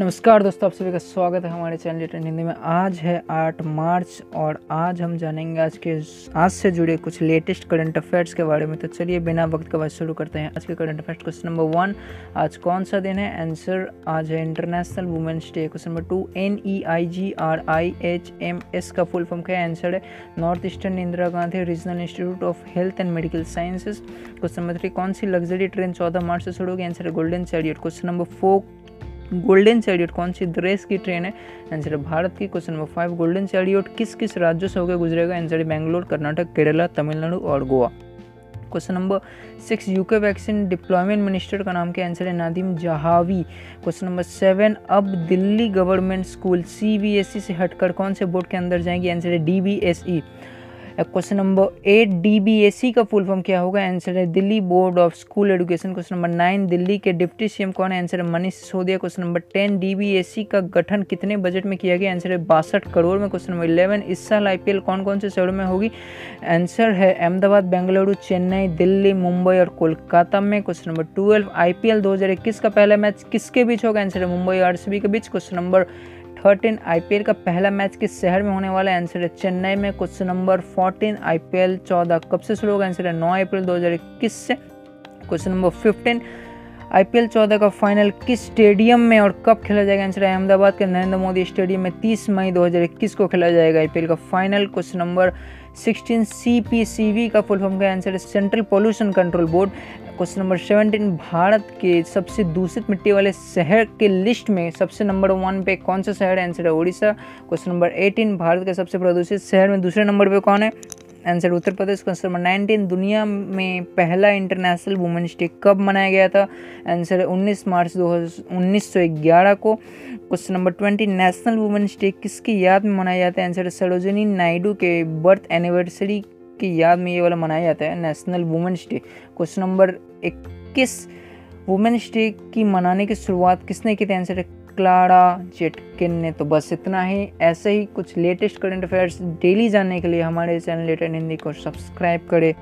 नमस्कार दोस्तों, आप सभी का स्वागत है हमारे चैनल रिटर्न हिंदी में। आज है 8 मार्च और आज हम जानेंगे आज के आज से जुड़े कुछ लेटेस्ट करंट अफेयर्स के बारे में। तो चलिए बिना वक्त का बात शुरू करते हैं। आज के current affairs question number one आज कौन सा दिन है? आंसर आज है international women's day question number two N E I G R I H M S का फुल फॉर्म क्या आंसर है north eastern Indira Gandhi regional institute of health and medical sciences question number three कौन सी luxury train चौदह मार्च से शुरू होगी? Answer है golden chariot question number four golden chariot, कौन सी देश की ट्रेन है? आंसर है भारत की question number five golden chariot किस किस राज्यों से होकर गुजरेगा? आंसर है बेंगलोर, कर्नाटक, केरला, तमिलनाडु और Goa. Question number six UK vaccine deployment minister का नाम क्या आंसर है Nadhim Zahawi. Question number seven अब दिल्ली गवर्नमेंट स्कूल सीबीएसई से हटकर कौन से बोर्ड के अंदर जाएँगे? आंसर है D question number eight D का फुल फॉर्म क्या होगा? आंसर है Delhi board of school education question number nine Delhi के डिप्टी सीएम कौन है? आंसर है Manish Sisodia question number ten D का गठन कितने बजट में किया गया? आंसर है बासठ करोड़ में क्वेश्चन नंबर इलेवन इस साल आई कौन कौन से शहरों में होगी? आंसर है अहमदाबाद, बेंगलुरु, चेन्नई, दिल्ली, मुंबई और कोलकाता में question number twelve I P का पहला मैच किसके बीच होगा? आंसर है मुंबई आर के बीच क्वेश्चन नंबर थर्टीन आईपीएल का पहला मैच किस शहर में होने वाला आंसर है चेन्नई में। क्वेश्चन नंबर फोर्टीन, आईपीएल चौदह कब से शुरू होगा? आंसर है नौ अप्रैल दो हज़ार इक्कीस से। क्वेश्चन नंबर फिफ्टीन आईपीएल चौदह का फाइनल किस स्टेडियम में और कब खेला जाएगा? आंसर है अहमदाबाद के नरेंद्र मोदी स्टेडियम में 30 मई 2021 को खेला जाएगा आईपीएल का फाइनल क्वेश्चन नंबर 16 सीपीसीवी का फुल फॉर्म का आंसर है central pollution control board question number seventeen Bharat के सबसे दूषित मिट्टी वाले शहर के लिस्ट में सबसे नंबर वन पे कौन सा शहर आंसर है Orissa question number eighteen Bharat के सबसे प्रदूषित शहर में दूसरे नंबर पे कौन है? Answer Uttar Pradesh question number nineteen दुनिया में पहला इंटरनेशनल वुमेंस डे कब मनाया गया था? आंसर है उन्नीस मार्च दो उन्नीस सौ ग्यारह को question number twenty national women's day किसकी याद में मनाया जाता है? आंसर सरोजिनी नायडू के बर्थ एनिवर्सरी की याद में ये वाला मनाया जाता है national women's day question number इक्कीस वुमेंस डे की मनाने की शुरुआत किसने की थी? आंसर है क्लारा जेटकिन ने तो बस इतना ही। ऐसे ही कुछ लेटेस्ट करंट अफेयर्स डेली जानने के लिए हमारे चैनल लेटर हिंदी को सब्सक्राइब करें।